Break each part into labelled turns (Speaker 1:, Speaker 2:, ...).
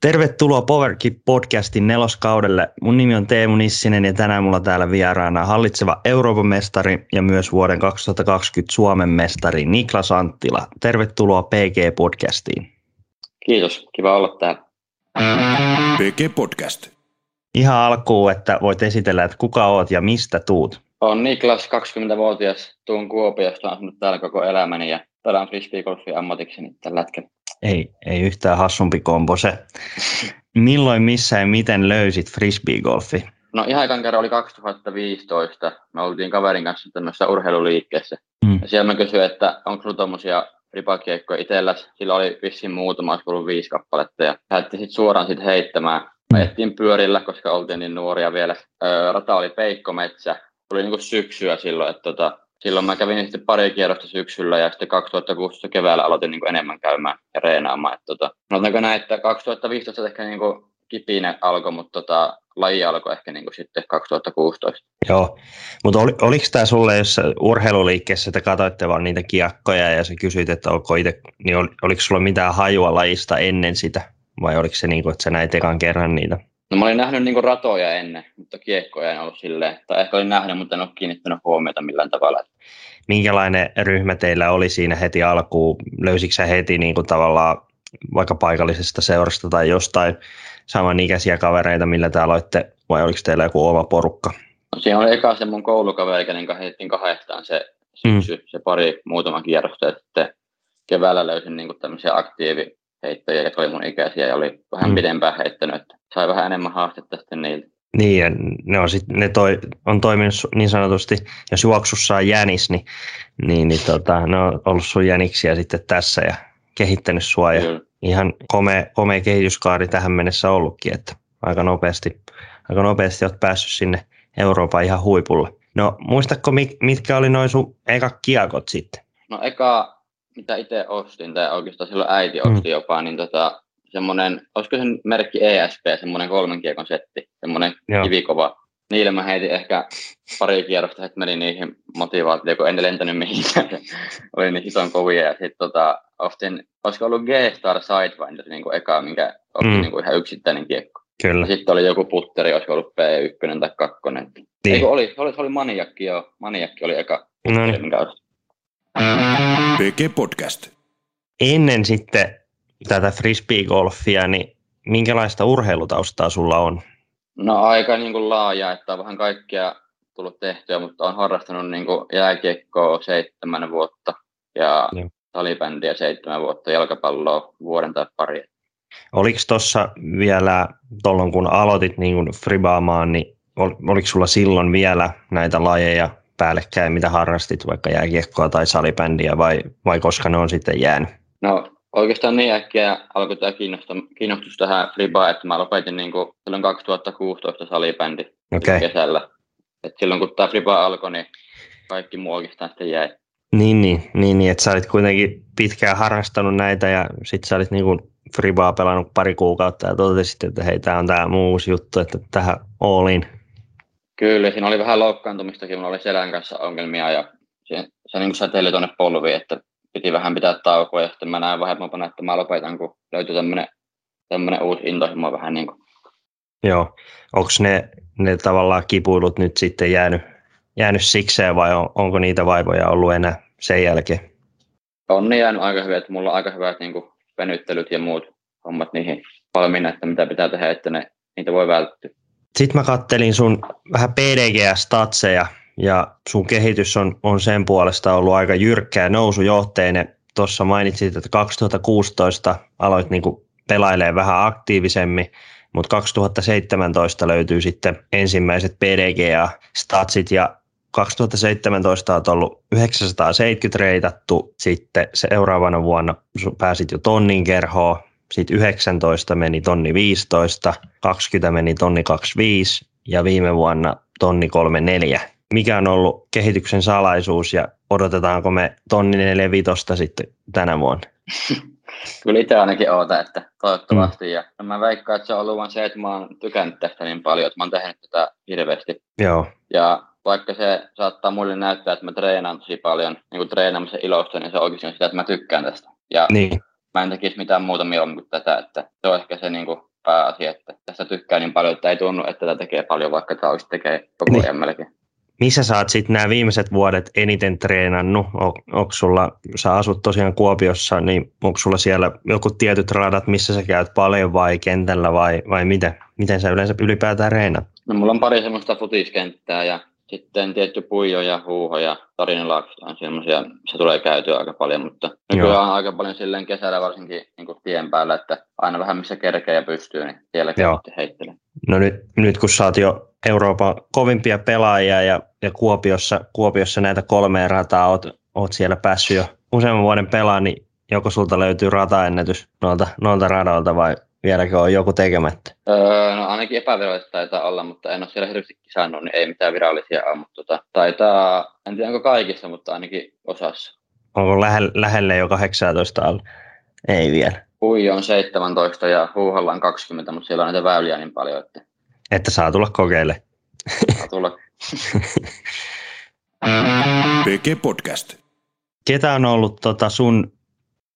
Speaker 1: Tervetuloa Powerkip podcastin neloskaudelle. Mun nimi on Teemu Nissinen ja tänään mulla täällä vieraana hallitseva Euroopan mestari ja myös vuoden 2020 Suomen mestari Niklas Anttila. Tervetuloa PG podcastiin.
Speaker 2: Kiitos, kiva olla täällä.
Speaker 3: PG Podcast.
Speaker 1: Ihan alkuun, että voit esitellä, että kuka oot ja mistä tuut.
Speaker 2: Olen Niklas, 20-vuotias, tuun Kuopiosta, asunut täällä koko elämäni ja pelaan frisbeegolfia ammatikseni tällä hetkellä.
Speaker 1: Ei, ei yhtään hassumpi kombo se. Milloin, missä ja miten löysit frisbeegolfi?
Speaker 2: No ihan ekan kerran oli 2015. Me oltiin kaverin kanssa tämmöisessä urheiluliikkeessä.
Speaker 1: Mm.
Speaker 2: Ja siellä mä kysyin, että onko sulla tommosia ripakiekkoja itselläs. Sillä oli vissiin muutama, olisiko ollut viisi kappaletta. Ja lähdettiin sitten suoraan sit heittämään. Ajettiin pyörillä, koska oltiin niin nuoria vielä. Öö, rata oli peikkometsä. Tuli niinku syksyä silloin, että tota, silloin mä kävin sitten pari kierrosta syksyllä ja sitten 2016 keväällä aloitin niin enemmän käymään ja reenaamaan. Että tota, sanotaanko näin, että 2015 ehkä niin kuin kipinä alkoi, mutta tota, laji alkoi ehkä niin kuin sitten 2016.
Speaker 1: Joo, mutta oli, oliko tämä sulle, jos urheiluliikkeessä te katsoitte vaan niitä kiekkoja ja sä kysyit, että onko ite, niin ol, oliko sulla mitään hajua lajista ennen sitä? Vai oliko se niin kuin, että sä näit ekan kerran niitä?
Speaker 2: No mä olin nähnyt niin ratoja ennen, mutta kiekkoja en ollut silleen. Tai ehkä olin nähnyt, mutta en ole kiinnittänyt huomiota millään tavalla.
Speaker 1: Minkälainen ryhmä teillä oli siinä heti alkuun? Löysitkö sä heti niin kuin tavallaan vaikka paikallisesta seurasta tai jostain samanikäisiä kavereita, millä te aloitte, vai oliko teillä joku oma porukka?
Speaker 2: No, siinä oli eka se mun koulukaveri, kenen kanssa heitettiin kahdestaan se syksy, mm. se pari muutama kierrosta, sitten keväällä löysin niin kuin tämmöisiä aktiiviheittäjiä, jotka oli mun ikäisiä ja oli vähän mm. pidempään heittänyt, sai vähän enemmän haastetta sitten niiltä.
Speaker 1: Niin, ja ne on, sit, ne toi, on toiminut niin sanotusti, jos juoksussa on jänis, niin, niin, niin tota, ne on ollut sun jäniksiä sitten tässä ja kehittänyt sua. Ja Kyllä. ihan komea, komea kehityskaari tähän mennessä ollutkin, että aika nopeasti, aika nopeasti olet päässyt sinne Euroopan ihan huipulle. No muistatko, mitkä oli noin sun eka kiekot sitten?
Speaker 2: No eka, mitä itse ostin, tai oikeastaan silloin äiti osti mm. jopa, niin tota, semmoinen, olisiko sen merkki ESP, semmoinen kolmen kiekon setti, semmoinen Joo. kivikova. Niille mä heitin ehkä pari kierrosta, että meni niihin motivaatioon, kun en lentänyt mihinkään. oli niin ison kovia. Ja sitten tota, ostin, olisiko ollut G-Star Sidewinder niin kuin eka, minkä ostin mm. niin kuin ihan yksittäinen kiekko.
Speaker 1: Kyllä.
Speaker 2: Sitten oli joku putteri, olisiko ollut P1 tai 2. Niin. Eikö oli, oli, oli maniakki joo. Maniakki oli eka putteri, no. minkä.
Speaker 3: PG Podcast.
Speaker 1: Ennen sitten tätä frisbee-golfia, niin minkälaista urheilutaustaa sulla on?
Speaker 2: No aika niin kuin laaja, että on vähän kaikkea tullut tehtyä, mutta olen harrastanut niin kuin jääkiekkoa seitsemän vuotta ja Joo. talibändiä seitsemän vuotta, jalkapalloa vuoden tai pari.
Speaker 1: Oliko tuossa vielä, tuolloin kun aloitit niin kuin fribaamaan, niin oliko sulla silloin vielä näitä lajeja päällekkäin, mitä harrastit, vaikka jääkiekkoa tai salibändiä, vai, vai koska ne on sitten jäänyt?
Speaker 2: No oikeastaan niin äkkiä alkoi tämä kiinnostus, tähän flibaan, että mä lopetin niin kuin silloin 2016 salibändi okay. kesällä. Et silloin kun tämä fliba alkoi, niin kaikki muu oikeastaan sitten jäi.
Speaker 1: Niin, niin, niin, niin että sä olit kuitenkin pitkään harrastanut näitä ja sitten sä olit niin kuin Fribaa pelannut pari kuukautta ja totesit, että hei, tämä on tämä muu uusi juttu, että tähän olin.
Speaker 2: Kyllä, siinä oli vähän loukkaantumistakin, mulla oli selän kanssa ongelmia ja se, se niin säteili tuonne polviin, että piti vähän pitää taukoa ja sitten mä näin vanhempana, että mä lopetan, kun löytyi tämmöinen, tämmöinen uusi intohimo vähän niin kuin.
Speaker 1: Joo, onko ne, ne tavallaan kipuilut nyt sitten jäänyt, jäänyt sikseen vai on, onko niitä vaivoja ollut enää sen jälkeen?
Speaker 2: On ne jäänyt aika hyvin, että mulla on aika hyvät niin kuin, venyttelyt ja muut hommat niihin valmiina, että mitä pitää tehdä, että ne, niitä voi välttyä.
Speaker 1: Sitten mä kattelin sun vähän PDG-statseja ja sun kehitys on, on sen puolesta ollut aika jyrkkä ja nousujohteinen. Tuossa mainitsit, että 2016 aloit niin pelailemaan vähän aktiivisemmin, mutta 2017 löytyy sitten ensimmäiset PDGA-statsit ja 2017 on ollut 970 reitattu, sitten seuraavana vuonna pääsit jo tonnin kerhoon, sitten 19 meni tonni 15, 20 meni tonni 25 ja viime vuonna tonni 34 mikä on ollut kehityksen salaisuus ja odotetaanko me tonni 45 sitten tänä vuonna?
Speaker 2: Kyllä itse ainakin oota, että toivottavasti. Mm. Ja mä veikkaan, että se on ollut vain se, että mä oon tykännyt tästä niin paljon, että mä oon tehnyt tätä hirveästi.
Speaker 1: Joo.
Speaker 2: Ja vaikka se saattaa muille näyttää, että mä treenaan tosi paljon niin kuin treenaamisen ilosta, niin se oikeasti on sitä, että mä tykkään tästä. Ja niin. Mä en tekisi mitään muuta mieluummin kuin tätä, että se on ehkä se, niin kuin, pääasia, että tässä tykkää niin paljon, että ei tunnu, että tätä tekee paljon, vaikka tämä olisi tekee koko
Speaker 1: Niin.
Speaker 2: ajan melkein.
Speaker 1: Missä sä oot sitten nämä viimeiset vuodet eniten treenannut? On, onko sulla, sä asut tosiaan Kuopiossa, niin onko sulla siellä joku tietyt radat, missä sä käyt paljon vai kentällä vai, vai miten? Miten sä yleensä ylipäätään reenat?
Speaker 2: No, mulla on pari semmoista futiskenttää ja sitten tietty Puijo ja Huuho ja Tarinalaakso on semmoisia, se tulee käytyä aika paljon, mutta nykyään on aika paljon silleen kesällä varsinkin niin kuin tien päällä, että aina vähän missä kerkee ja pystyy, niin siellä sitten heittelee.
Speaker 1: No nyt, nyt kun sä oot jo Euroopan kovimpia pelaajia ja, ja Kuopiossa, Kuopiossa näitä kolmea rataa oot, oot siellä päässyt jo useamman vuoden pelaamaan, niin joko sulta löytyy rataennätys noilta, noilta radoilta vai vieläkö on joku tekemättä?
Speaker 2: Öö, no ainakin epävirallista taitaa olla, mutta en ole siellä hirveästi kisannut, niin ei mitään virallisia ole, mutta tota, taitaa, en tiedä onko kaikissa, mutta ainakin osassa.
Speaker 1: Onko lähelle, lähelle jo 18 alla? Ei vielä.
Speaker 2: Puijo on 17 ja Huuholla on 20, mutta siellä on näitä väyliä niin paljon, että
Speaker 1: Että saa tulla kokeille.
Speaker 2: saa tulla
Speaker 3: PG Podcast.
Speaker 1: Ketä on ollut tota sun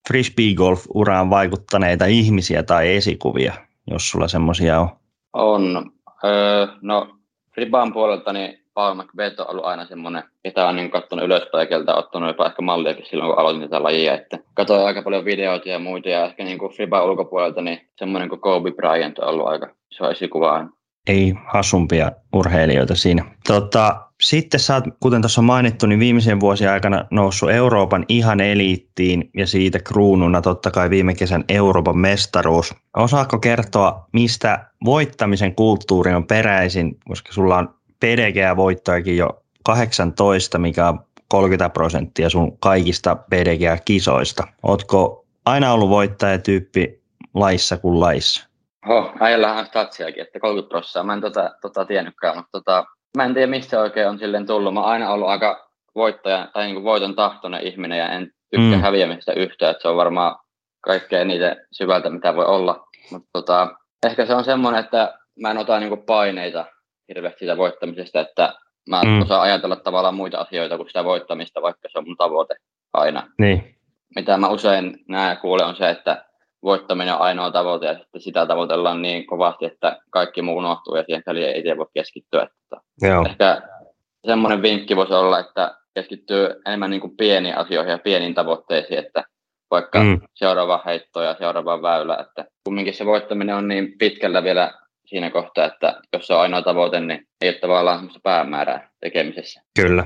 Speaker 1: frisbee golf-uraan vaikuttaneita ihmisiä tai esikuvia, jos sulla semmoisia on?
Speaker 2: On. Öö, no, Riban puolelta niin Paul McBeth on ollut aina semmoinen, ketä on niin katsonut ylöspäin, keltä ottanut jopa ehkä malliakin silloin, kun aloitin tätä lajia. Että katsoin aika paljon videoita ja muita, ja ehkä niin kuin Friban ulkopuolelta, niin semmoinen kuin Kobe Bryant on ollut aika iso esikuva aina.
Speaker 1: Ei hasumpia urheilijoita siinä. Tota, sitten sä oot, kuten tuossa mainittu, niin viimeisen vuosien aikana noussut Euroopan ihan eliittiin ja siitä kruununa totta kai viime kesän Euroopan mestaruus. Osaatko kertoa, mistä voittamisen kulttuuri on peräisin, koska sulla on PDG-voittojakin jo 18, mikä on 30 prosenttia sun kaikista PDG-kisoista. Ootko aina ollut voittajatyyppi laissa kuin laissa?
Speaker 2: Oho, äijällähän on statsiakin, että 30 prosenttia. Mä en tota, tota tiennytkään, mutta tota, mä en tiedä mistä oikein on silleen tullut. Mä oon aina ollut aika voittaja tai niin voiton tahtoinen ihminen ja en tykkää
Speaker 1: Mm.
Speaker 2: häviämistä yhtään, että se on varmaan kaikkea niitä syvältä, mitä voi olla. Mutta tota, ehkä se on semmoinen, että mä en ota niin paineita hirveästi siitä voittamisesta, että mä
Speaker 1: mm.
Speaker 2: osaan ajatella tavallaan muita asioita kuin sitä voittamista, vaikka se on mun tavoite aina
Speaker 1: Niin,
Speaker 2: mitä mä usein näen ja kuulen on se, että voittaminen on ainoa tavoite ja sitten sitä tavoitellaan niin kovasti, että kaikki muu unohtuu ja siihen peliin ei itse voi keskittyä. Että
Speaker 1: joo.
Speaker 2: ehkä semmoinen vinkki voisi olla, että keskittyy enemmän niin kuin pieniin asioihin ja pieniin tavoitteisiin, että vaikka
Speaker 1: Mm.
Speaker 2: mm. seuraava heitto ja seuraava väylä, että kumminkin se voittaminen on niin pitkällä vielä siinä kohtaa, että jos se on ainoa tavoite, niin ei ole tavallaan semmoista päämäärää tekemisessä.
Speaker 1: Kyllä.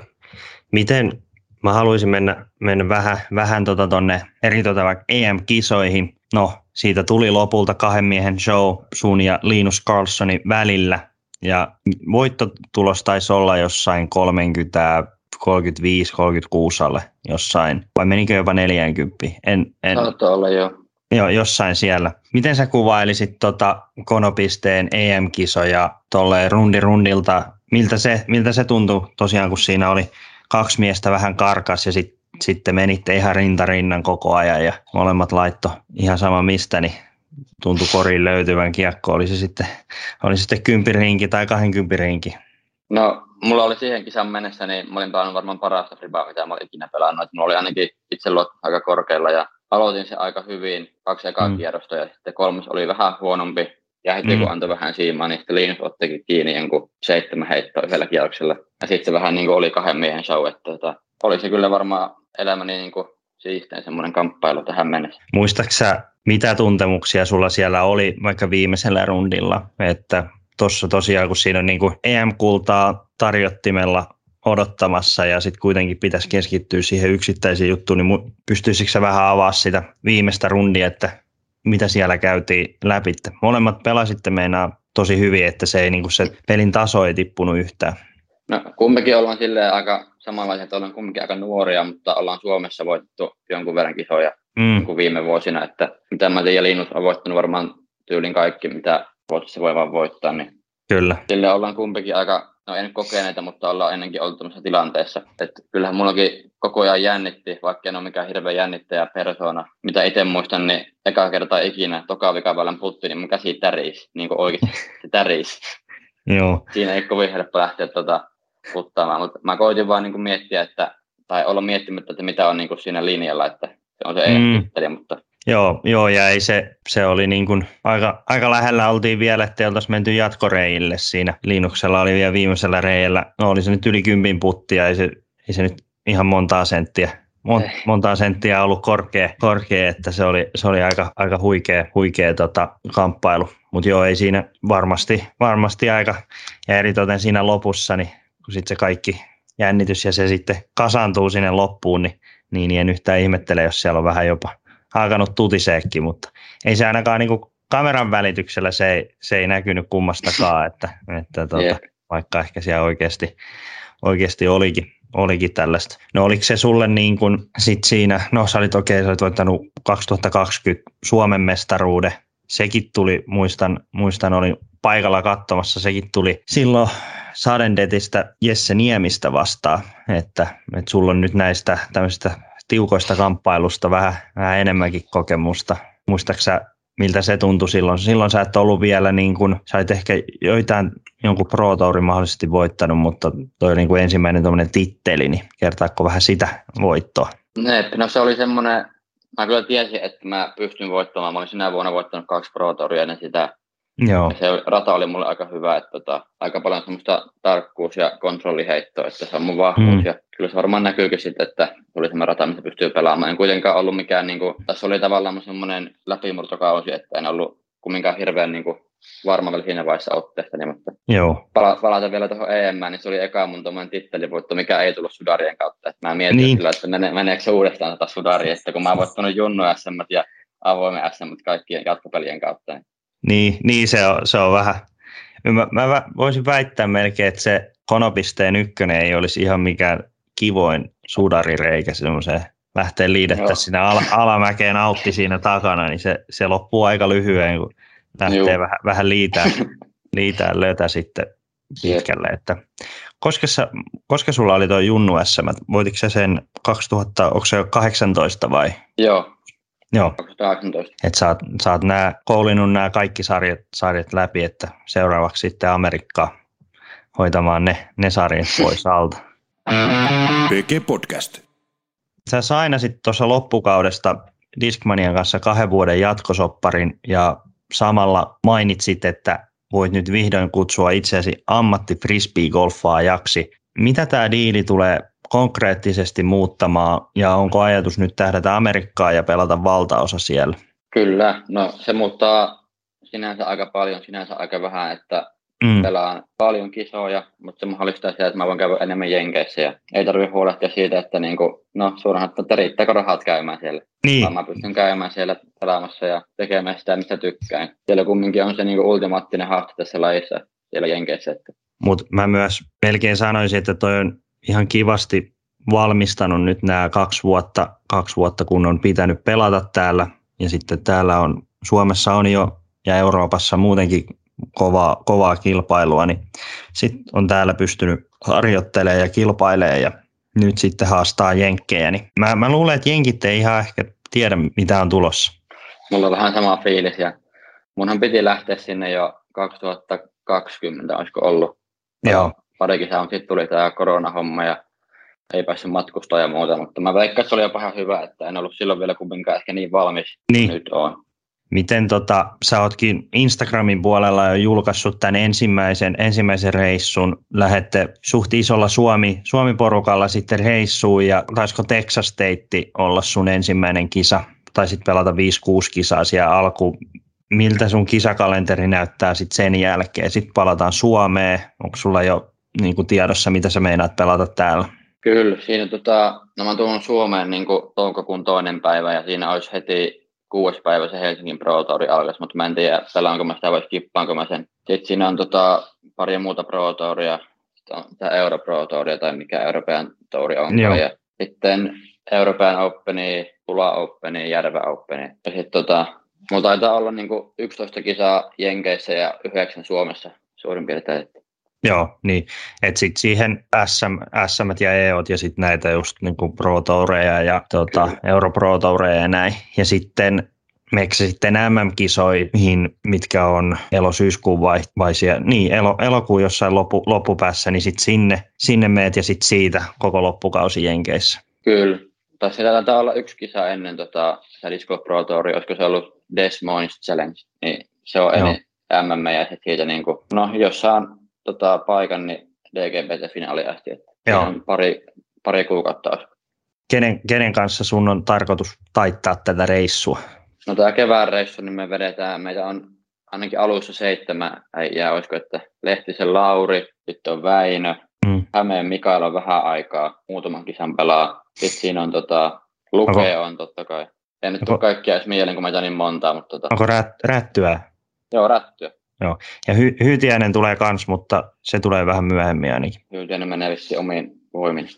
Speaker 1: Miten, mä haluaisin mennä, mennä vähän, vähän tota tonne eri tota vaikka EM-kisoihin. No, siitä tuli lopulta kahden miehen show sun ja Linus Carlsonin välillä. Ja voittotulos taisi olla jossain 30, 35, 36 alle jossain. Vai menikö jopa 40? En, en,
Speaker 2: Saattaa olla jo.
Speaker 1: Joo, jossain siellä. Miten sä kuvailisit tota Konopisteen EM-kisoja tolleen rundi rundilta? Miltä se, miltä se tuntui tosiaan, kun siinä oli kaksi miestä vähän karkas ja sit, sitten menitte ihan rintarinnan koko ajan ja molemmat laitto ihan sama mistä, niin tuntui koriin löytyvän kiekko. Oli se sitten, oli se sitten kympirinki tai kahdenkympirinki.
Speaker 2: No, mulla oli siihen kisan mennessä, niin mä olin pelannut varmaan parasta fribaa, mitä mä olin ikinä pelannut. Et mulla oli ainakin itse aika korkealla ja aloitin se aika hyvin, kaksi ekaa
Speaker 1: Mm.
Speaker 2: mm. kierrosta ja sitten kolmas oli vähän huonompi. Ja heti
Speaker 1: Mm.
Speaker 2: kun antoi vähän siimaa, niin sitten Linus ottikin kiinni jonkun seitsemän heittoa yhdellä kierroksella. Ja sitten se vähän niin kuin oli kahden miehen show, että tota, oli se kyllä varmaan elämäni niin kuin siistein semmoinen kamppailu tähän mennessä.
Speaker 1: Muistaaksä, mitä tuntemuksia sulla siellä oli vaikka viimeisellä rundilla? Että tuossa tosiaan, kun siinä on niin kuin EM-kultaa tarjottimella odottamassa ja sitten kuitenkin pitäisi keskittyä siihen yksittäisiin juttuun, niin pystyisikö sä vähän avaa sitä viimeistä rundia, että mitä siellä käytiin läpi? Molemmat pelasitte meinaa tosi hyvin, että se, ei, niin kuin se pelin taso ei tippunut yhtään.
Speaker 2: No, kummekin ollaan silleen aika samanlaisia, että ollaan kumminkin aika nuoria, mutta ollaan Suomessa voitettu jonkun verran kisoja
Speaker 1: Mm,
Speaker 2: kuin viime vuosina, että mitä mä tiedän, Linus on voittanut varmaan tyylin kaikki, mitä Ruotsissa voi vaan voittaa, niin
Speaker 1: kyllä.
Speaker 2: sille ollaan kumpikin aika, no en kokeneita, mutta ollaan ennenkin oltu tämmöisessä tilanteessa. Että kyllähän mullakin koko ajan jännitti, vaikka en ole mikään hirveä jännittäjä persona. Mitä itse muistan, niin eka kertaa ikinä toka vikaväylän putti, niin mun käsi tärisi, niin kuin oikeasti se tärisi.
Speaker 1: Joo,
Speaker 2: Siinä ei kovin helppo lähteä tota puttaamaan, mutta mä koitin vaan niin kuin miettiä, että, tai olla miettimättä, että mitä on niin kuin siinä linjalla, että se on se
Speaker 1: Mm.
Speaker 2: mutta
Speaker 1: Joo, joo, ja ei se, se oli niin kuin aika, aika lähellä oltiin vielä, että oltaisiin menty jatkoreille siinä. Linuksella oli vielä viimeisellä reijällä, no oli se nyt yli kympin puttia, ei se, ei se nyt ihan montaa senttiä mon, montaa senttiä ollut korkea, korkea että se oli, se oli aika, aika huikea, huikea tota, kamppailu. Mutta joo, ei siinä varmasti, varmasti aika, ja eritoten siinä lopussa, niin kun sitten se kaikki jännitys ja se sitten kasaantuu sinne loppuun, niin, niin en yhtään ihmettele, jos siellä on vähän jopa alkanut tutiseekin, mutta ei se ainakaan niin kameran välityksellä se ei, se ei näkynyt kummastakaan, että, että tuota, yeah. vaikka ehkä siellä oikeasti, oikeasti olikin olikin tällaista. No oliko se sulle niin kuin sit siinä, no sä olit okei, okay, sä olit voittanut 2020 Suomen mestaruuden, sekin tuli, muistan, muistan olin paikalla katsomassa, sekin tuli silloin Sadendetistä Jesse Niemistä vastaan, että, että sulla on nyt näistä tämmöisistä tiukoista kamppailusta vähän, vähän enemmänkin kokemusta. Muistaaksä miltä se tuntui silloin. Silloin sä et ollut vielä, niin kuin, sä olit ehkä joitain jonkun Pro mahdollisesti voittanut, mutta toi niin kuin ensimmäinen tuommoinen titteli, niin kertaako vähän sitä voittoa?
Speaker 2: No se oli semmoinen, mä kyllä tiesin, että mä pystyn voittamaan. Mä olin sinä vuonna voittanut kaksi Pro ennen sitä. Joo. Ja se rata oli mulle aika hyvä, että tota, aika paljon semmoista tarkkuus- ja kontrolliheittoa, että se on mun vahvuus. Mm. Ja kyllä se varmaan näkyykin sitten, että tuli semmoinen rata, missä pystyy pelaamaan. En kuitenkaan ollut mikään, niin kuin, tässä oli tavallaan semmoinen läpimurtokausi, että en ollut kumminkaan hirveän niin kuin, varma vielä siinä vaiheessa otteesta, niin, mutta
Speaker 1: Joo.
Speaker 2: Pala- palata vielä tuohon EM, niin se oli eka mun tuommoinen tittelivoitto, mikä ei tullut Sudarien kautta. Et mä mietin niin. sillä, että mene, meneekö se uudestaan tätä Sudaria, että kun mä oon voittanut Junnu SM ja avoimen SM kaikkien jatkopelien kautta. Niin,
Speaker 1: niin, niin se, on, se on vähän. Mä, mä voisin väittää melkein, että se konopisteen ykkönen ei olisi ihan mikään kivoin sudarireikä semmoiseen lähtee liidettä sinne al- alamäkeen autti siinä takana, niin se, se loppuu aika lyhyen, kun lähtee Juu. vähän, vähän liitään, liitään lötä sitten pitkälle. Että, koska, sä, koska sulla oli tuo Junnu SM, voitiko sä sen 2000, onko se 18 vai?
Speaker 2: Joo.
Speaker 1: Joo.
Speaker 2: 2018.
Speaker 1: Että sä, sä oot nää, koulinut nämä kaikki sarjat, sarjat läpi, että seuraavaksi sitten Amerikkaa hoitamaan ne, ne sarjat pois alta.
Speaker 3: PG Podcast.
Speaker 1: Sä sainasit tuossa loppukaudesta Discmanian kanssa kahden vuoden jatkosopparin ja samalla mainitsit, että voit nyt vihdoin kutsua itseäsi ammatti frisbee-golfaajaksi. Mitä tämä diili tulee konkreettisesti muuttamaan ja onko ajatus nyt tähdätä Amerikkaa ja pelata valtaosa siellä?
Speaker 2: Kyllä, no se muuttaa sinänsä aika paljon, sinänsä aika vähän, että Mm. Pelaan paljon kisoja, mutta se mahdollistaa sitä, että mä voin käydä enemmän jenkeissä ja ei tarvitse huolehtia siitä, että niinku, no suoraan, että riittääkö rahat käymään siellä. Niin. Vaan mä pystyn käymään siellä pelaamassa ja tekemään sitä, mistä tykkään. Siellä kumminkin on se niinku ultimaattinen haaste tässä lajissa siellä jenkeissä. Että.
Speaker 1: Mutta mä myös melkein sanoisin, että toi on ihan kivasti valmistanut nyt nämä kaksi vuotta, kaksi vuotta, kun on pitänyt pelata täällä. Ja sitten täällä on, Suomessa on jo ja Euroopassa muutenkin kovaa, kovaa kilpailua, niin sitten on täällä pystynyt harjoittelemaan ja kilpailemaan ja nyt sitten haastaa jenkkejä. Niin mä, mä luulen, että jenkit ei ihan ehkä tiedä, mitä on tulossa.
Speaker 2: Mulla on vähän sama fiilis ja munhan piti lähteä sinne jo 2020, olisiko ollut.
Speaker 1: Joo.
Speaker 2: Pari kisää on sitten tuli tämä koronahomma ja ei päässyt matkustaa ja muuta, mutta mä veikkaan, että se oli jopa ihan hyvä, että en ollut silloin vielä kumminkaan ehkä niin valmis niin. nyt on.
Speaker 1: Miten tota, sä ootkin Instagramin puolella jo julkaissut tämän ensimmäisen, ensimmäisen reissun, lähette suht isolla Suomi, Suomi-porukalla sitten reissuun ja taisiko Texas State olla sun ensimmäinen kisa? Taisit pelata 5-6 kisaa siellä alkuun. Miltä sun kisakalenteri näyttää sitten sen jälkeen? Sitten palataan Suomeen. Onko sulla jo niin kuin tiedossa, mitä sä meinaat pelata täällä?
Speaker 2: Kyllä, siinä tota, no mä tuun Suomeen niin kuin toukokuun toinen päivä ja siinä olisi heti kuudes päivä se Helsingin Pro Touri alkaisi, mutta mä en tiedä, pelaanko mä sitä vai skippaanko mä sen. Sitten siinä on tota, pari muuta Pro Touria, tämä Euro Pro Touria tai mikä Euroopan Touri on. Ja sitten Euroopan Openi, Pula Openi, Järvä Openi. Ja sitten tota, mulla taitaa olla niinku 11 kisaa Jenkeissä ja 9 Suomessa suurin piirtein.
Speaker 1: Joo, niin. Että sitten siihen SM, SM ja EOt ja sitten näitä just niinku Pro Toureja ja tota, Euro Pro Toureja ja näin. Ja sitten meiksi sitten MM-kisoihin, mitkä on elo-syyskuun vai, vai siellä, niin elo, elokuun jossain loppu, loppupäässä, niin sitten sinne, sinne meet ja sitten siitä koko loppukausi Jenkeissä.
Speaker 2: Kyllä. Tai siellä taitaa olla yksi kisa ennen tota, se Disc Golf Pro Tour, olisiko se ollut Des Moines Challenge, niin se on eni MM ja sitten siitä niin kuin, no jos saan tota, paikan, niin DGPT-finaali asti, että
Speaker 1: Joo.
Speaker 2: pari, pari kuukautta olisi.
Speaker 1: Kenen, kenen kanssa sun on tarkoitus taittaa tätä reissua?
Speaker 2: No tämä kevään reissu, niin me vedetään, meitä on ainakin alussa seitsemän äijää, olisiko, että Lehtisen Lauri, sitten on Väinö,
Speaker 1: Mm.
Speaker 2: Hämeen Mikael on vähän aikaa, muutaman kisan pelaa. Sitten siinä on tota, Luke on totta kai. En nyt
Speaker 1: Onko-
Speaker 2: tule kaikkia edes mieleen, kun meitä on niin montaa, mutta tota,
Speaker 1: Onko rät, rättyä?
Speaker 2: joo, rättyä.
Speaker 1: Ja hy, Hyytiäinen tulee kans, mutta se tulee vähän myöhemmin ainakin.
Speaker 2: Hyytiäinen menee vissiin omiin voimiin.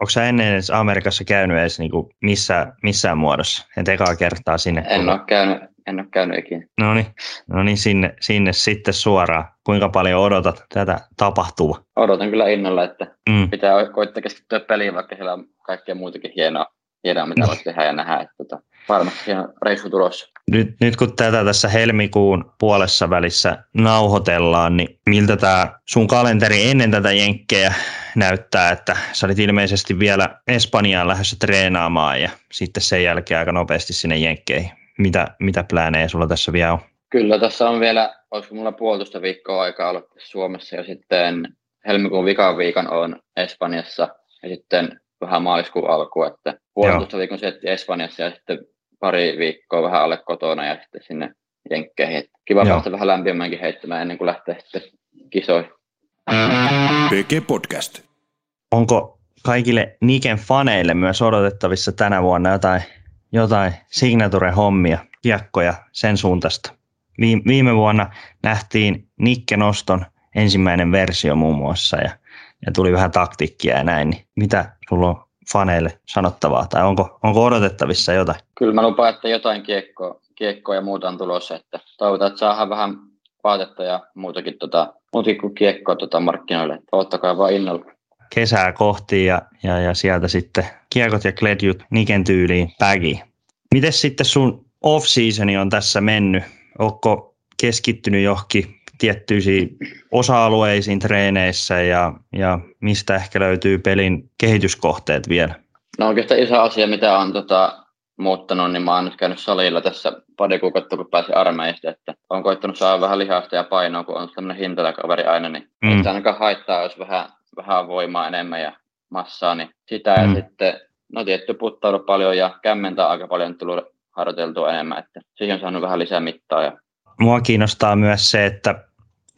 Speaker 1: Onko sä ennen edes Amerikassa käynyt edes niinku missä, missään muodossa? Et ekaa kertaa sinne.
Speaker 2: En ole käynyt, en ole käynyt ikinä.
Speaker 1: No niin, no niin sinne, sinne sitten suoraan. Kuinka paljon odotat tätä tapahtua?
Speaker 2: Odotan kyllä innolla, että
Speaker 1: Mm.
Speaker 2: pitää koittaa keskittyä peliin, vaikka siellä on kaikkea muutakin hienoa, hienoa mitä voit tehdä ja nähdä. Että tota, varmasti on reissu tulossa.
Speaker 1: Nyt, nyt kun tätä tässä helmikuun puolessa välissä nauhoitellaan, niin miltä tämä sun kalenteri ennen tätä jenkkejä näyttää, että sä olit ilmeisesti vielä Espanjaan lähdössä treenaamaan ja sitten sen jälkeen aika nopeasti sinne jenkkeihin. Mitä, mitä pläänejä sulla tässä vielä on?
Speaker 2: Kyllä tässä on vielä, olisiko mulla puolitoista viikkoa aikaa olla Suomessa ja sitten helmikuun vikan viikon on Espanjassa ja sitten vähän maaliskuun alku, että puolitoista viikon sietti Espanjassa ja sitten pari viikkoa vähän alle kotona ja sitten sinne jenkkeihin. Kiva
Speaker 1: Joo.
Speaker 2: päästä vähän lämpimäänkin heittämään ennen kuin lähtee sitten kisoihin.
Speaker 3: PG Podcast.
Speaker 1: Onko kaikille Niken faneille myös odotettavissa tänä vuonna jotain, jotain signature-hommia, kiekkoja sen suuntaista? Viime, viime vuonna nähtiin Nikke Noston ensimmäinen versio muun muassa ja, ja tuli vähän taktiikkia ja näin. Niin mitä sulla on faneille sanottavaa tai onko, onko odotettavissa jotain?
Speaker 2: Kyllä mä lupaan, että jotain kiekkoa, kiekkoa ja muuta on tulossa, että toivotaan, että saadaan vähän vaatetta ja muutakin, tota, muutakin kuin kiekkoa tota markkinoille. Ottakaa vaan innolla.
Speaker 1: Kesää kohti ja, ja, ja sieltä sitten kiekot ja kledjut Niken tyyliin bagiin. Miten sitten sun off-seasoni on tässä mennyt? Onko keskittynyt johonkin tiettyisiin osa-alueisiin treeneissä ja, ja mistä ehkä löytyy pelin kehityskohteet vielä?
Speaker 2: No oikeastaan iso asia, mitä on tota, muuttanut, niin mä oon nyt käynyt salilla tässä pari kuukautta, kun pääsin armeijasta, että on koittanut saada vähän lihasta ja painoa, kun on tämmöinen hintalakaveri aina, niin
Speaker 1: Mm.
Speaker 2: ei ainakaan haittaa, jos vähän, vähän voimaa enemmän ja massaa, niin sitä
Speaker 1: Mm.
Speaker 2: ja sitten, no tietty puttaudu paljon ja kämmentä on aika paljon tullut harjoiteltua enemmän, että siihen on saanut vähän lisää mittaa ja
Speaker 1: Mua kiinnostaa myös se, että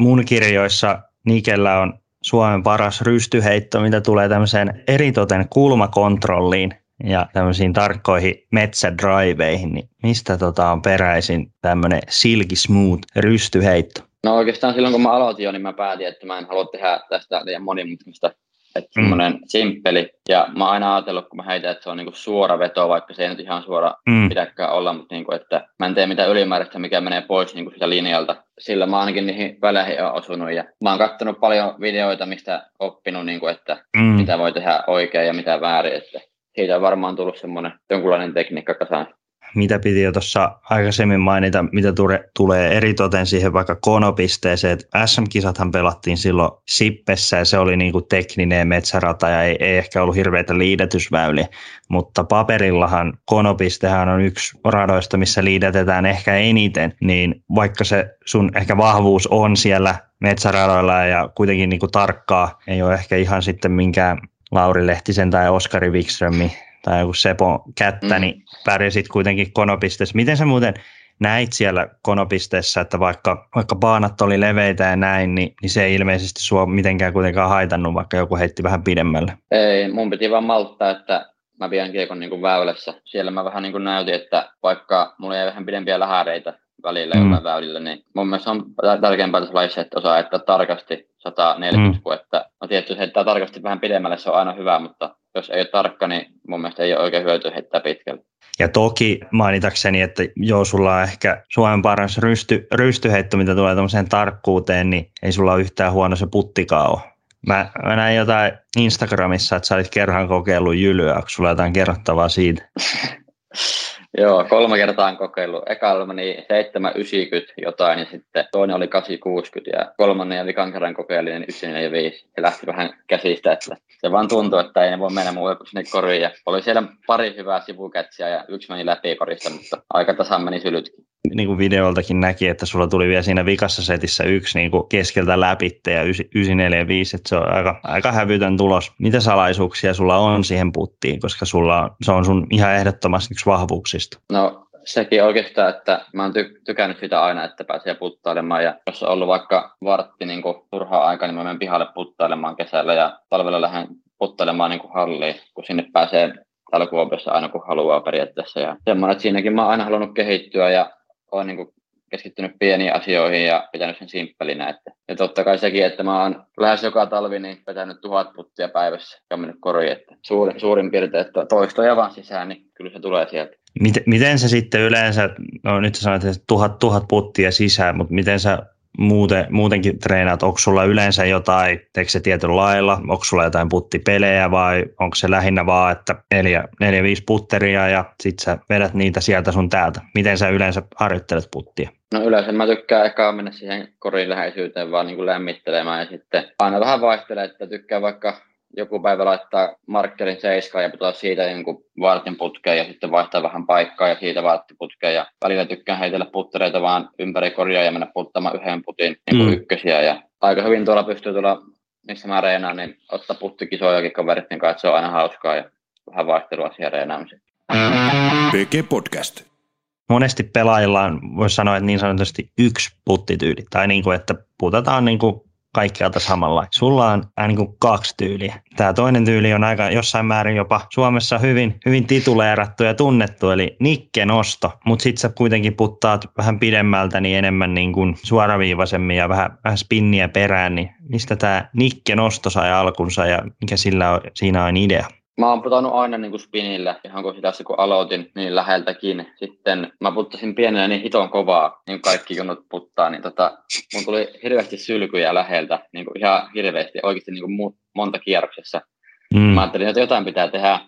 Speaker 1: mun kirjoissa Nikellä on Suomen paras rystyheitto, mitä tulee tämmöiseen eritoten kulmakontrolliin ja tämmöisiin tarkkoihin metsädriveihin, niin mistä tota on peräisin tämmöinen silky smooth rystyheitto?
Speaker 2: No oikeastaan silloin kun mä aloitin jo, niin mä päätin, että mä en halua tehdä tästä liian monimutkaista. Että
Speaker 1: Mm.
Speaker 2: semmoinen simppeli. Ja mä oon aina ajatellut, kun mä heitän, että se on niinku suora veto, vaikka se ei nyt ihan suora
Speaker 1: Mm.
Speaker 2: pidäkään olla, mutta niinku, että mä en tee mitään ylimääräistä, mikä menee pois niinku sitä linjalta. Sillä mä ainakin niihin väleihin on osunut. Ja mä oon katsonut paljon videoita, mistä oppinut, niinku, että
Speaker 1: Mm.
Speaker 2: mitä voi tehdä oikein ja mitä väärin. Että siitä on varmaan tullut semmoinen jonkunlainen tekniikka kasaan.
Speaker 1: Mitä piti jo tuossa aikaisemmin mainita, mitä ture, tulee eritoten siihen vaikka konopisteeseen, että SM-kisathan pelattiin silloin Sippessä ja se oli niinku tekninen metsärata ja ei, ei ehkä ollut hirveitä liidetysväyliä, mutta paperillahan konopistehän on yksi radoista, missä liidätetään ehkä eniten, niin vaikka se sun ehkä vahvuus on siellä metsäradoilla ja kuitenkin niinku tarkkaa, ei ole ehkä ihan sitten minkään Lauri Lehtisen tai Oskari Wikströmin tai joku Sepon kättä,
Speaker 2: Mm.
Speaker 1: niin pärjäsit kuitenkin konopisteessä. Miten sä muuten näit siellä konopisteessä, että vaikka, vaikka baanat oli leveitä ja näin, niin, niin se ei ilmeisesti sua mitenkään kuitenkaan haitannut, vaikka joku heitti vähän pidemmälle.
Speaker 2: Ei, mun piti vaan malttaa, että mä pidän kiekon niin kuin väylässä. Siellä mä vähän niin kuin näytin, että vaikka mulla jäi vähän pidempiä lähäreitä välillä
Speaker 1: Mm.
Speaker 2: jollain väylillä, niin mun mielestä on tär- tärkeämpää tässä että osaa heittää tarkasti 140,
Speaker 1: Mm.
Speaker 2: mm. että no tietysti heittää tarkasti vähän pidemmälle, se on aina hyvä, mutta jos ei ole tarkka, niin mun mielestä ei ole oikein hyötyä heittää pitkälle.
Speaker 1: Ja toki mainitakseni, että joo, sulla on ehkä Suomen paras rysty, rystyheitto, mitä tulee tämmöiseen tarkkuuteen, niin ei sulla ole yhtään huono se puttikaan ole. Mä, mä näin jotain Instagramissa, että sä olit kerran kokeillut jylyä. Onko sulla jotain kerrottavaa siitä?
Speaker 2: Joo, kolme kertaa on kokeillut. Ekalla meni 790 jotain ja sitten toinen oli 860 ja kolmannen ja vikan kerran kokeilin niin 145. Se lähti vähän käsistä, että se vaan tuntui, että ei ne voi mennä muuta kuin sinne koriin. Ja oli siellä pari hyvää sivukätsiä ja yksi meni läpi korista, mutta aika tasan meni sylytkin.
Speaker 1: Niin kuin videoltakin näki, että sulla tuli vielä siinä vikassa setissä yksi niin kuin keskeltä läpi ja 945, että se on aika, aika hävytön tulos. Mitä salaisuuksia sulla on siihen puttiin, koska sulla se on sun ihan ehdottomasti yksi vahvuuksista?
Speaker 2: No sekin oikeastaan, että mä oon ty- tykännyt sitä aina, että pääsee puttailemaan ja jos on ollut vaikka vartti niin turhaa aikaa, niin mä menen pihalle puttailemaan kesällä ja talvella lähden puttailemaan niin kuin halliin, kun sinne pääsee täällä Kuopiossa aina kun haluaa periaatteessa. Ja semmoinen, että siinäkin mä oon aina halunnut kehittyä ja olen niin keskittynyt pieniin asioihin ja pitänyt sen simppelinä. Että, ja totta kai sekin, että mä oon lähes joka talvi niin vetänyt tuhat puttia päivässä ja mennyt koriin. Että suurin, suurin piirtein, että toistoja vaan sisään, niin kyllä se tulee sieltä.
Speaker 1: Miten, miten se sitten yleensä, no nyt sä sanoit, että tuhat, tuhat puttia sisään, mutta miten sä muuten, muutenkin treenaat? Onko sulla yleensä jotain, teekö se tietyllä lailla? Onko sulla jotain puttipelejä vai onko se lähinnä vaan, että neljä, neljä viisi putteria ja sit sä vedät niitä sieltä sun täältä? Miten sä yleensä harjoittelet puttia?
Speaker 2: No yleensä mä tykkään eka mennä siihen korin läheisyyteen vaan niin kuin lämmittelemään ja sitten aina vähän vaihtelee, että tykkään vaikka joku päivä laittaa markkerin seiskaan ja putoaa siitä jonkun vartin putkeen ja sitten vaihtaa vähän paikkaa ja siitä putkeen. Ja välillä tykkään heitellä puttereita vaan ympäri korjaa ja mennä puttamaan yhden putin niin kuin mm. ykkösiä. Ja aika hyvin tuolla pystyy tuolla, missä mä reenaan, niin ottaa puttikisojakin kaverit, niin kai se on aina hauskaa ja vähän vaihtelua siihen reenaamiseen.
Speaker 3: PG Podcast.
Speaker 1: Monesti pelaajilla on, voisi sanoa, että niin sanotusti yksi puttityyli, tai niin kuin, että putetaan niin kuin kaikkialta samalla. Sulla on niin kaksi tyyliä. Tämä toinen tyyli on aika jossain määrin jopa Suomessa hyvin, hyvin tituleerattu ja tunnettu, eli nikkenosto, mutta sitten sä kuitenkin puttaat vähän pidemmältä, niin enemmän niin kuin suoraviivaisemmin ja vähän, vähän spinniä perään, niin mistä tämä nikkenosto sai alkunsa ja mikä sillä on, siinä on idea?
Speaker 2: Mä oon putannut aina niin kuin spinillä, ihan kun sitä kun aloitin niin läheltäkin. Sitten mä puttasin pienenä niin hiton kovaa, niin kaikki junut puttaa, niin tota, mun tuli hirveästi sylkyjä läheltä, niin kuin ihan hirveästi, oikeasti niin kuin monta kierroksessa. Mm. Mä ajattelin, että jotain pitää tehdä.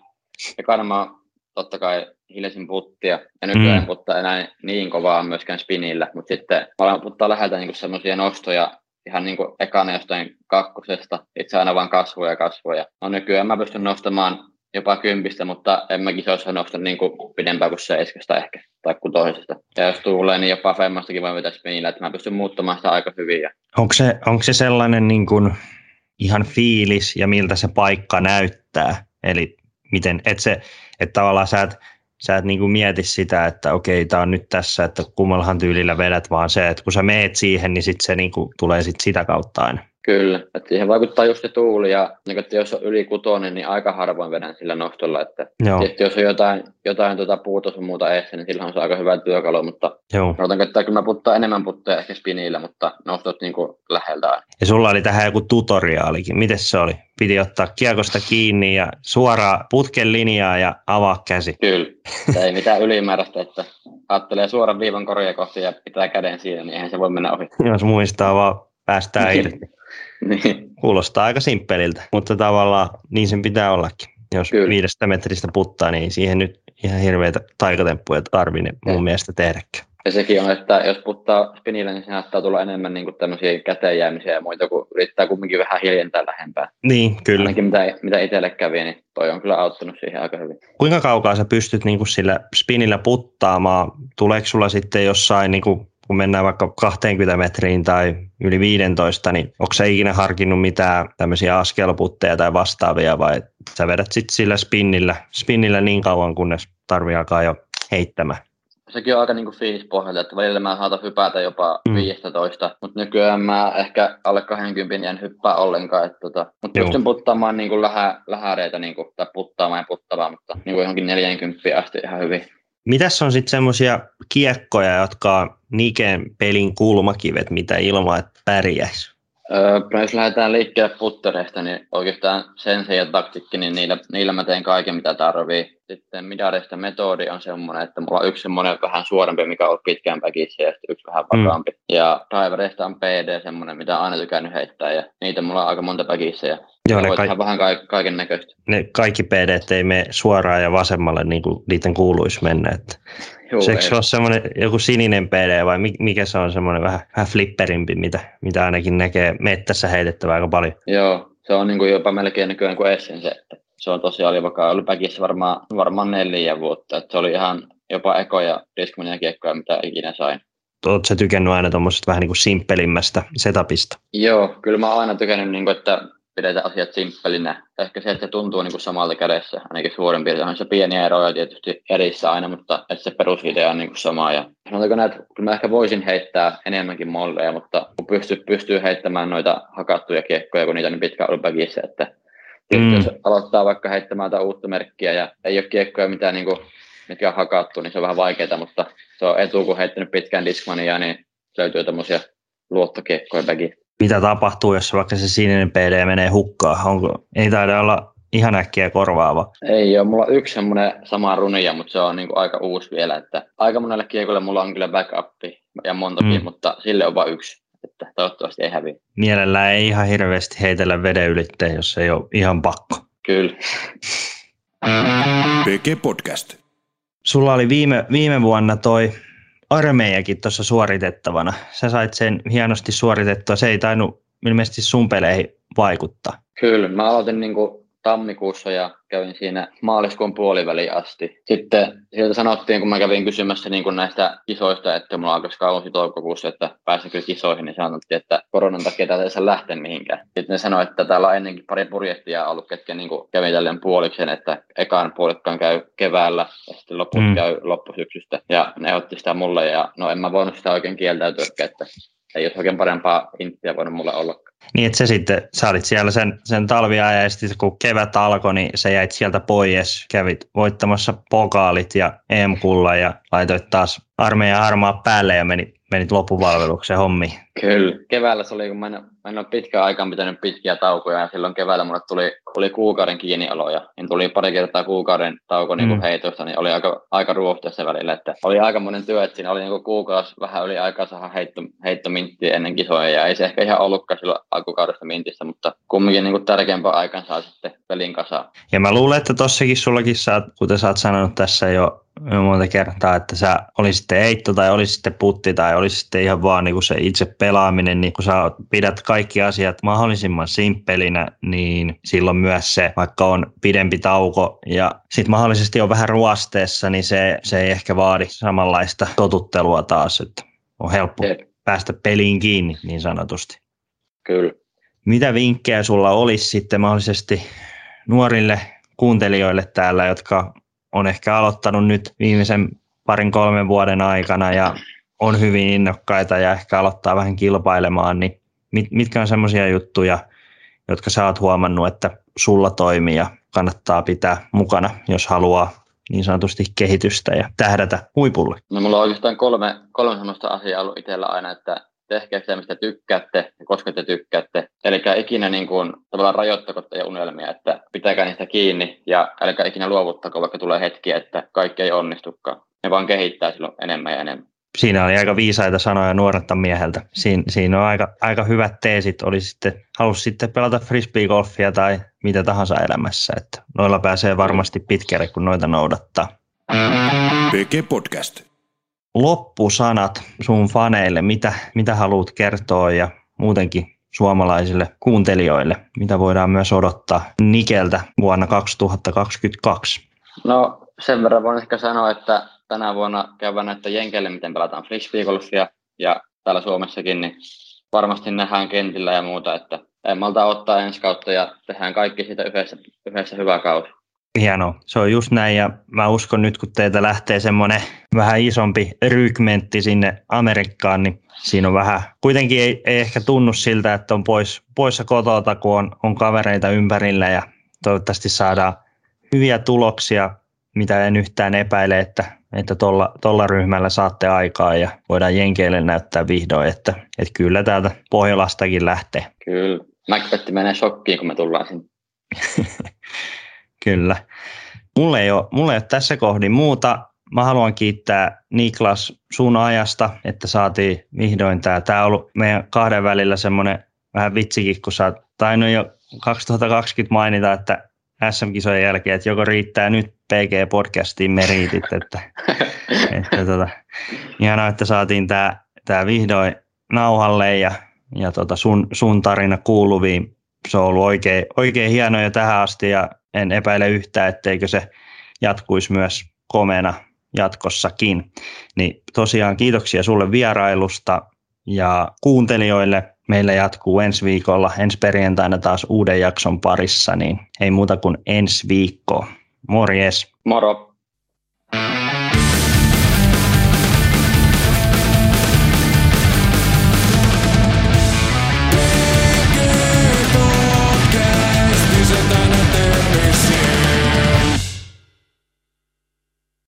Speaker 2: Ja mä totta kai hiljaisin puttia, ja nykyään mm. puttaa enää niin kovaa myöskään spinillä, mutta sitten mä alan puttaa läheltä niin semmoisia nostoja, ihan niin kuin ekana jostain kakkosesta, itse aina vaan kasvoja ja kasvoja. No nykyään mä pystyn nostamaan jopa kympistä, mutta en mä kisoissa nosta niin kuin pidempään kuin seiskasta ehkä, tai kuin toisesta. Ja jos tulee, niin jopa femmastakin voi vetää spinillä, että mä pystyn muuttamaan sitä aika hyvin. Ja...
Speaker 1: Onko, se, onko se sellainen niin kuin ihan fiilis ja miltä se paikka näyttää? Eli miten, että se, että tavallaan sä et, sä et niinku mieti sitä, että okei, tämä on nyt tässä, että kummallahan tyylillä vedät, vaan se, että kun sä meet siihen, niin sit se niinku tulee sit sitä kautta aina.
Speaker 2: Kyllä, että siihen vaikuttaa just se tuuli ja niin että jos on yli kutonen, niin aika harvoin vedän sillä nostolla. Että Joo. Tietysti jos on jotain, jotain tuota puuta sun muuta eessä, niin sillä on se aika hyvä työkalu, mutta Joo. otan, että kyllä mä puttaa enemmän putteja ehkä spinillä, mutta nostot niin kuin läheltä aina.
Speaker 1: Ja sulla oli tähän joku tutoriaalikin, miten se oli? Piti ottaa kiekosta kiinni ja suoraan putken linjaa ja avaa käsi.
Speaker 2: Kyllä, ei mitään ylimääräistä, että ajattelee suoran viivan korja kohti ja pitää käden siinä, niin eihän se voi mennä ohi.
Speaker 1: Jos muistaa vaan päästään irti. niin. Kuulostaa aika simppeliltä, mutta tavallaan niin sen pitää ollakin. Jos Kyllä. viidestä metristä puttaa, niin siihen nyt ihan hirveitä taikatemppuja tarvii mun mielestä tehdäkään.
Speaker 2: Ja sekin on, että jos puttaa spinillä, niin se näyttää tulla enemmän niin kuin tämmöisiä käteenjäämisiä ja muita, kun yrittää kumminkin vähän hiljentää lähempää.
Speaker 1: Niin, kyllä.
Speaker 2: Ainakin mitä, mitä itselle kävi, niin toi on kyllä auttanut siihen aika hyvin.
Speaker 1: Kuinka kaukaa sä pystyt niin kuin sillä spinillä puttaamaan? Tuleeko sulla sitten jossain niin kuin kun mennään vaikka 20 metriin tai yli 15, niin onko sä ikinä harkinnut mitään tämmöisiä askelputteja tai vastaavia vai sä vedät sitten sillä spinnillä, spinnillä niin kauan, kunnes tarvii alkaa jo heittämään?
Speaker 2: Sekin on aika niin kuin fiilispohjalta, että välillä mä saatan hypätä jopa mm. 15, mutta nykyään mä ehkä alle 20 en hyppää ollenkaan. Että tota, mutta pystyn puttaamaan niin kuin lähä, lähäreitä niin kuin, tai puttaamaan ja puttavaa, mutta niin kuin johonkin 40 asti ihan hyvin.
Speaker 1: Mitäs on sitten semmoisia kiekkoja, jotka on Niken pelin kulmakivet, mitä ilman, että pärjäisi?
Speaker 2: Öö, jos lähdetään liikkeelle puttereista, niin oikeastaan sense ja taktikki, niin niillä, niillä mä teen kaiken, mitä tarvii. Sitten midareista metodi on semmoinen, että mulla on yksi semmoinen vähän suorempi, mikä on pitkään päkissä, ja sitten yksi vähän vakaampi. Mm. Ja drivereista on PD semmoinen, mitä aina tykännyt heittää, ja niitä mulla on aika monta päkissä. Ja
Speaker 1: Joo,
Speaker 2: Joo,
Speaker 1: ne,
Speaker 2: voit
Speaker 1: ka-
Speaker 2: tehdä vähän ka- kaiken näköistä.
Speaker 1: ne kaikki PD ei mene suoraan ja vasemmalle niin kuin niiden kuuluisi mennä. Että se
Speaker 2: ei.
Speaker 1: eikö se ole semmoinen joku sininen PD vai mi- mikä se on semmoinen vähän, vähän flipperimpi, mitä, mitä ainakin näkee mettässä heitettävä aika paljon.
Speaker 2: Joo, se on niin kuin jopa melkein nykyään kuin Essence, että se on tosiaan oli vaikka ollut päkissä varmaan, varmaan neljä vuotta, että se oli ihan jopa ekoja Discmania kiekkoja, mitä ikinä sain.
Speaker 1: Oletko sä tykännyt aina tuommoisesta vähän niin kuin simppelimmästä setupista?
Speaker 2: Joo, kyllä mä oon aina tykännyt, niin kuin, että pidetään asiat simppelinä. Ehkä se, että se tuntuu niin kuin samalta kädessä, ainakin suurin piirtein. On se pieniä eroja tietysti erissä aina, mutta että se perusidea on niin kuin sama. Ja sanotaanko näin, että kyllä mä ehkä voisin heittää enemmänkin molleja, mutta kun pystyy, pystyy heittämään noita hakattuja kiekkoja, kun niitä on niin pitkä ollut bagissä, että
Speaker 1: Mm.
Speaker 2: jos aloittaa vaikka heittämään jotain uutta merkkiä ja ei ole kiekkoja mitään niin kuin, mitkä on hakattu, niin se on vähän vaikeaa, mutta se on etu, kun heittänyt pitkään Discmania, niin löytyy tämmöisiä luottokiekkoja bagiin.
Speaker 1: Mitä tapahtuu, jos vaikka se sininen PD menee hukkaan? Onko, ei taida olla ihan äkkiä korvaava.
Speaker 2: Ei ole, mulla on yksi semmoinen sama runia, mutta se on niinku aika uusi vielä, että aika monelle kiekolle mulla on kyllä backupi ja montakin,
Speaker 1: Mm.
Speaker 2: mutta sille on vain yksi, että toivottavasti ei häviä.
Speaker 1: Mielellään ei ihan hirveästi heitellä veden ylitteen, jos ei ole ihan pakko.
Speaker 2: Kyllä.
Speaker 3: PG Podcast.
Speaker 1: Sulla oli viime, viime vuonna toi armeijakin tuossa suoritettavana. Sä sait sen hienosti suoritettua. Se ei tainnut ilmeisesti sun peleihin vaikuttaa.
Speaker 2: Kyllä, mä aloitin niinku tammikuussa ja kävin siinä maaliskuun puoliväliin asti. Sitten sieltä sanottiin, kun mä kävin kysymässä niin kuin näistä kisoista, että mulla alkaisi kausi toukokuussa, että pääsikö kisoihin, niin sanottiin, että koronan takia täältä ei saa lähteä mihinkään. Sitten ne sanoi, että täällä on ennenkin pari budjettia ollut, ketkä niin kuin kävi tälleen puoliksen, että ekaan puolikkaan käy keväällä ja sitten loput
Speaker 1: Mm.
Speaker 2: mm. käy loppusyksystä. Ja ne otti sitä mulle ja no en mä voinut sitä oikein kieltäytyä, että ei olisi oikein parempaa inttiä voinut mulle olla.
Speaker 1: Niin, että sä sitten, sä olit siellä sen, sen talviajan ja sitten kun kevät alkoi, niin sä jäit sieltä pois, kävit voittamassa pokaalit ja EM-kulla ja laitoit taas armeijan harmaa päälle ja menit, menit loppupalvelukseen hommiin.
Speaker 2: Kyllä. Keväällä se oli, kun mä en, mä en ole pitkään aikaan pitänyt pitkiä taukoja ja silloin keväällä mulle tuli, oli kuukauden kiinnioloja. Niin tuli pari kertaa kuukauden tauko niin
Speaker 1: Mm.
Speaker 2: kuin heitosta, niin oli aika, aika ruohteessa välillä. Että oli aika monen työ, että siinä oli niin kuin kuukausi vähän yli aikaa saada heitto, heittominttiä ennen kisoja. Ja ei se ehkä ihan ollutkaan silloin alkukaudesta mintissä, mutta kumminkin niin kuin tärkeämpää aikaan saa sitten pelin kasaan.
Speaker 1: Ja mä luulen, että tossakin sullakin sä, oot, kuten sä oot sanonut tässä jo monta kertaa, että sä oli sitten heitto tai oli sitten putti tai oli sitten ihan vaan niin kuin se itse pelaaminen, niin kun sä pidät kaikki asiat mahdollisimman simppelinä, niin silloin myös se, vaikka on pidempi tauko ja sitten mahdollisesti on vähän ruosteessa, niin se, se ei ehkä vaadi samanlaista totuttelua taas, että on helppo
Speaker 2: Jep.
Speaker 1: päästä peliin kiinni niin sanotusti.
Speaker 2: Kyllä.
Speaker 1: Mitä vinkkejä sulla olisi sitten mahdollisesti nuorille kuuntelijoille täällä, jotka on ehkä aloittanut nyt viimeisen parin kolmen vuoden aikana ja on hyvin innokkaita ja ehkä aloittaa vähän kilpailemaan, niin mit, mitkä on semmoisia juttuja, jotka sä oot huomannut, että sulla toimii ja kannattaa pitää mukana, jos haluaa niin sanotusti kehitystä ja tähdätä huipulle.
Speaker 2: No mulla on oikeastaan kolme, kolme sellaista asiaa ollut itsellä aina, että tehkää sitä, mistä tykkäätte ja koska te tykkäätte. Eli ikinä niin kuin, tavallaan rajoittako teidän unelmia, että pitäkää niistä kiinni ja älkää ikinä luovuttako, vaikka tulee hetkiä, että kaikki ei onnistukaan. Ne vaan kehittää silloin enemmän ja enemmän.
Speaker 1: Siinä oli aika viisaita sanoja nuoretta mieheltä. Siin, siinä on aika, aika hyvät teesit. Oli sitten, halusi sitten pelata frisbeegolfia tai mitä tahansa elämässä. Että noilla pääsee varmasti pitkälle, kun noita noudattaa.
Speaker 3: PG Podcast.
Speaker 1: Loppusanat sun faneille, mitä, mitä haluat kertoa ja muutenkin suomalaisille kuuntelijoille, mitä voidaan myös odottaa Nikeltä vuonna 2022.
Speaker 2: No sen verran voin ehkä sanoa, että tänä vuonna käydään näitä jenkeille, miten pelataan frisbeegolfia ja täällä Suomessakin, niin varmasti nähdään kentillä ja muuta, että ei malta ottaa ensi kautta ja tehdään kaikki siitä yhdessä, yhdessä hyvä kausi.
Speaker 1: Hienoa. Se on just näin ja mä uskon nyt, kun teiltä lähtee semmoinen vähän isompi rykmentti sinne Amerikkaan, niin siinä on vähän, kuitenkin ei, ei ehkä tunnu siltä, että on pois, poissa kotota, kun on, on kavereita ympärillä ja toivottavasti saadaan hyviä tuloksia, mitä en yhtään epäile, että että tolla, tolla ryhmällä saatte aikaa ja voidaan Jenkeille näyttää vihdoin, että, että kyllä täältä Pohjolastakin lähtee.
Speaker 2: Kyllä. Macbetti menee shokkiin, kun me tullaan sinne.
Speaker 1: Kyllä. Mulla ei, ole, mulla ei ole tässä kohdin muuta. Mä haluan kiittää Niklas sun ajasta, että saatiin vihdoin tämä. Tämä on ollut meidän kahden välillä semmoinen vähän vitsikin, kun sä tainnut jo 2020 mainita, että SM-kisojen jälkeen, että joko riittää nyt PG-podcastiin meriitit, että, että tota, ihanaa, että saatiin tämä tää vihdoin nauhalle ja, ja tota sun, sun tarina kuuluviin. Se on ollut oikein, oikein hieno jo tähän asti ja en epäile yhtään, etteikö se jatkuisi myös komena jatkossakin. Niin tosiaan kiitoksia sulle vierailusta ja kuuntelijoille. Meillä jatkuu ensi viikolla, ensi perjantaina taas uuden jakson parissa, niin ei muuta kuin ensi viikko. Morjes!
Speaker 2: Moro!